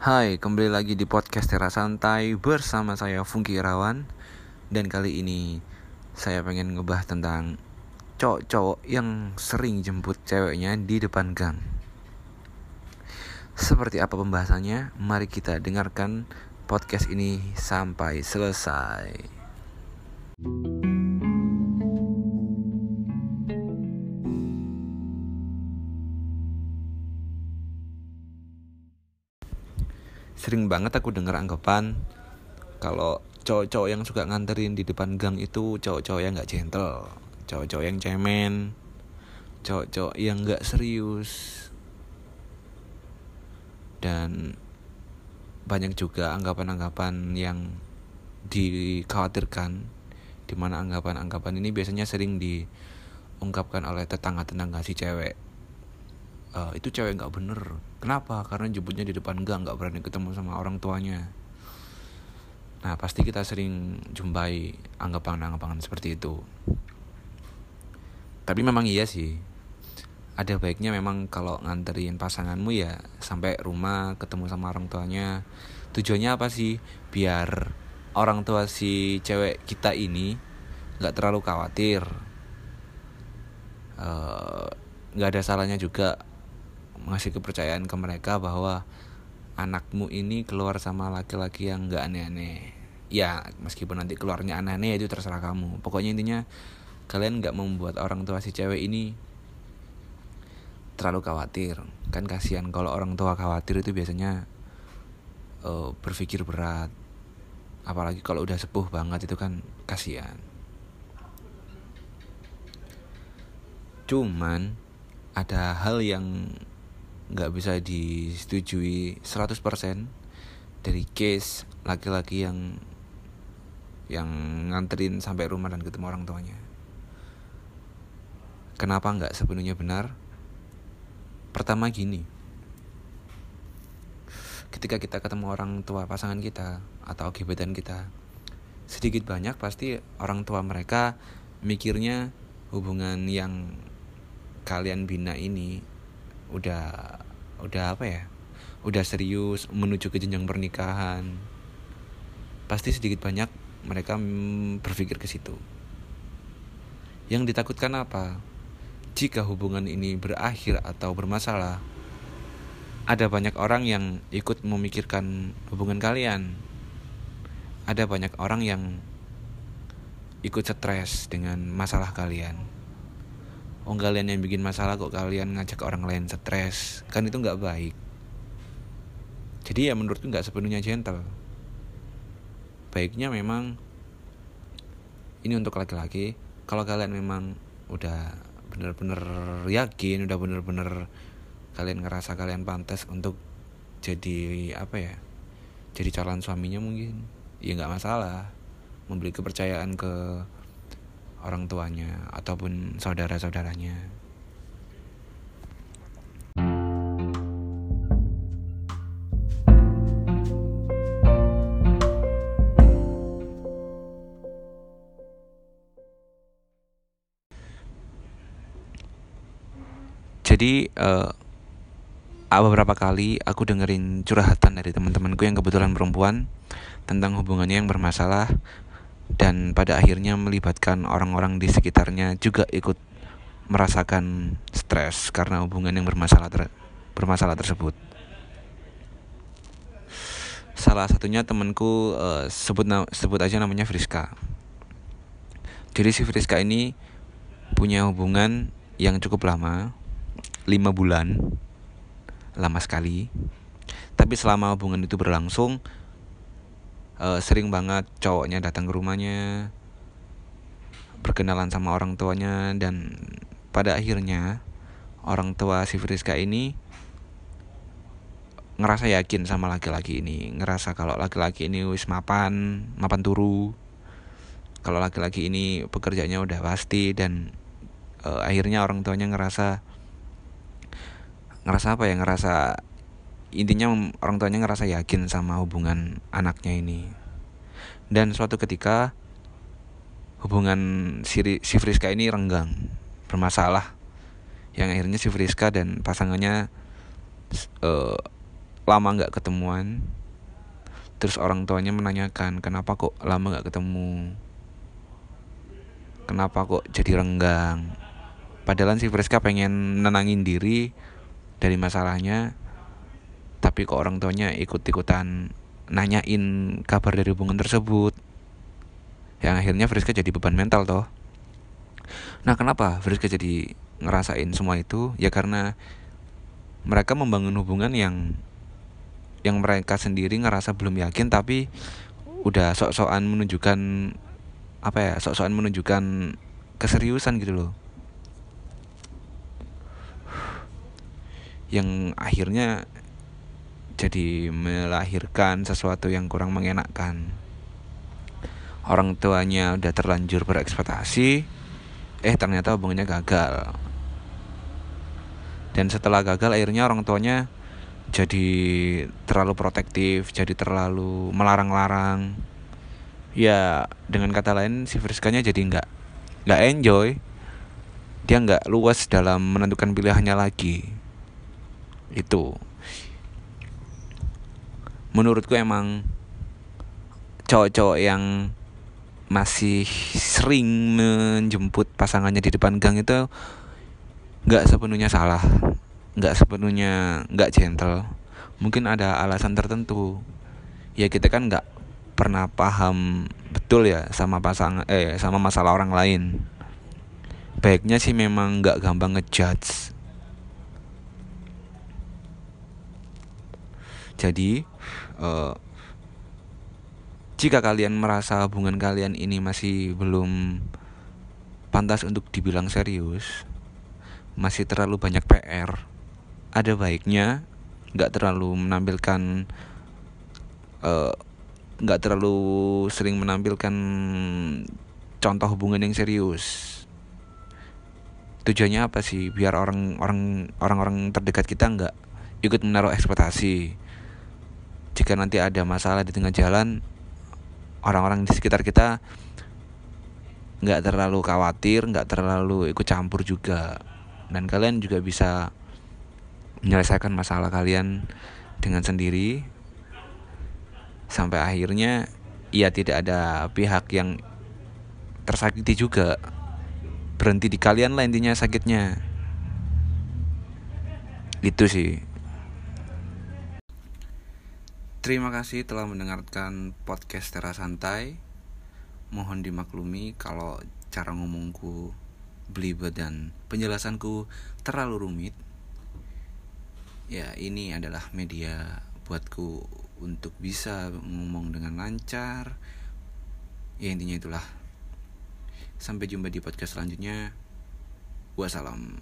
Hai, kembali lagi di podcast Tera Santai bersama saya Fungki Irawan. Dan kali ini saya pengen ngebahas tentang cowok-cowok yang sering jemput ceweknya di depan gang. Seperti apa pembahasannya? Mari kita dengarkan podcast ini sampai selesai sering banget aku dengar anggapan kalau cowok-cowok yang suka nganterin di depan gang itu cowok-cowok yang nggak gentle, cowok-cowok yang cemen, cowok-cowok yang nggak serius, dan banyak juga anggapan-anggapan yang dikhawatirkan di mana anggapan-anggapan ini biasanya sering diungkapkan oleh tetangga-tetangga si cewek uh, itu cewek nggak bener. Kenapa? Karena jemputnya di depan gang nggak berani ketemu sama orang tuanya. Nah pasti kita sering jumpai anggapan-anggapan seperti itu. Tapi memang iya sih. Ada baiknya memang kalau nganterin pasanganmu ya sampai rumah ketemu sama orang tuanya. Tujuannya apa sih? Biar orang tua si cewek kita ini nggak terlalu khawatir. Eh, nggak uh, ada salahnya juga ngasih kepercayaan ke mereka bahwa anakmu ini keluar sama laki-laki yang gak aneh-aneh. Ya meskipun nanti keluarnya aneh-aneh itu terserah kamu. Pokoknya intinya kalian gak membuat orang tua si cewek ini terlalu khawatir. Kan kasihan kalau orang tua khawatir itu biasanya uh, berpikir berat. Apalagi kalau udah sepuh banget itu kan kasihan. Cuman ada hal yang nggak bisa disetujui 100% dari case laki-laki yang yang nganterin sampai rumah dan ketemu orang tuanya. Kenapa nggak sepenuhnya benar? Pertama gini, ketika kita ketemu orang tua pasangan kita atau gebetan kita, sedikit banyak pasti orang tua mereka mikirnya hubungan yang kalian bina ini udah udah apa ya udah serius menuju ke jenjang pernikahan. Pasti sedikit banyak mereka berpikir ke situ. Yang ditakutkan apa? Jika hubungan ini berakhir atau bermasalah ada banyak orang yang ikut memikirkan hubungan kalian. Ada banyak orang yang ikut stres dengan masalah kalian oh kalian yang bikin masalah kok kalian ngajak orang lain stres? Kan itu nggak baik. Jadi ya menurutku nggak sepenuhnya gentle. Baiknya memang ini untuk laki-laki. Kalau kalian memang udah bener-bener yakin udah bener-bener kalian ngerasa kalian pantas untuk jadi apa ya jadi calon suaminya mungkin ya nggak masalah. Memberi kepercayaan ke orang tuanya ataupun saudara-saudaranya. Jadi uh, beberapa kali aku dengerin curhatan dari teman-temanku yang kebetulan perempuan tentang hubungannya yang bermasalah dan pada akhirnya melibatkan orang-orang di sekitarnya juga ikut merasakan stres karena hubungan yang bermasalah ter bermasalah tersebut. Salah satunya temanku uh, sebut sebut aja namanya Friska. Jadi si Friska ini punya hubungan yang cukup lama, lima bulan, lama sekali. Tapi selama hubungan itu berlangsung, uh, sering banget cowoknya datang ke rumahnya berkenalan sama orang tuanya dan pada akhirnya orang tua si Friska ini ngerasa yakin sama laki-laki ini ngerasa kalau laki-laki ini wis mapan mapan turu. Kalau laki-laki ini pekerjaannya udah pasti dan uh, akhirnya orang tuanya ngerasa ngerasa apa ya ngerasa intinya orang tuanya ngerasa yakin sama hubungan anaknya ini. Dan suatu ketika hubungan si, si Friska ini renggang bermasalah. Yang akhirnya si Friska dan pasangannya uh, lama nggak ketemuan. Terus orang tuanya menanyakan kenapa kok lama nggak ketemu? Kenapa kok jadi renggang? Padahal si Friska pengen nenangin diri dari masalahnya tapi kok orang tuanya ikut-ikutan nanyain kabar dari hubungan tersebut. Yang akhirnya Friska jadi beban mental toh. Nah kenapa Friska jadi ngerasain semua itu? Ya karena mereka membangun hubungan yang yang mereka sendiri ngerasa belum yakin tapi udah sok-sokan menunjukkan apa ya sok-sokan menunjukkan keseriusan gitu loh. Yang akhirnya jadi melahirkan sesuatu yang kurang mengenakkan. Orang tuanya udah terlanjur berekspektasi eh ternyata hubungannya gagal. Dan setelah gagal akhirnya orang tuanya jadi terlalu protektif jadi terlalu melarang-larang. Ya dengan kata lain si Friskanya jadi nggak nggak enjoy. Dia nggak luas dalam menentukan pilihannya lagi. Itu menurutku emang cowok-cowok yang masih sering menjemput pasangannya di depan gang itu nggak sepenuhnya salah nggak sepenuhnya nggak gentle. Mungkin ada alasan tertentu. Ya kita kan nggak pernah paham betul ya sama pasangan eh sama masalah orang lain. Baiknya sih memang nggak gampang ngejudge jadi uh, jika kalian merasa hubungan kalian ini masih belum pantas untuk dibilang serius masih terlalu banyak PR ada baiknya nggak terlalu menampilkan eh, nggak uh, terlalu sering menampilkan contoh hubungan yang serius. Tujuannya apa sih? Biar orang orang orang orang terdekat kita nggak ikut menaruh ekspektasi jika nanti ada masalah di tengah jalan orang-orang di sekitar kita nggak terlalu khawatir nggak terlalu ikut campur juga. Dan kalian juga bisa menyelesaikan masalah kalian dengan sendiri. Sampai akhirnya ya tidak ada pihak yang tersakiti juga. Berhenti di kalian lah intinya sakitnya. Itu sih Terima kasih telah mendengarkan podcast Tera Santai. Mohon dimaklumi kalau cara ngomongku belibet dan penjelasanku terlalu rumit. Ya, ini adalah media buatku untuk bisa ngomong dengan lancar. Ya, intinya itulah. Sampai jumpa di podcast selanjutnya. Wassalam.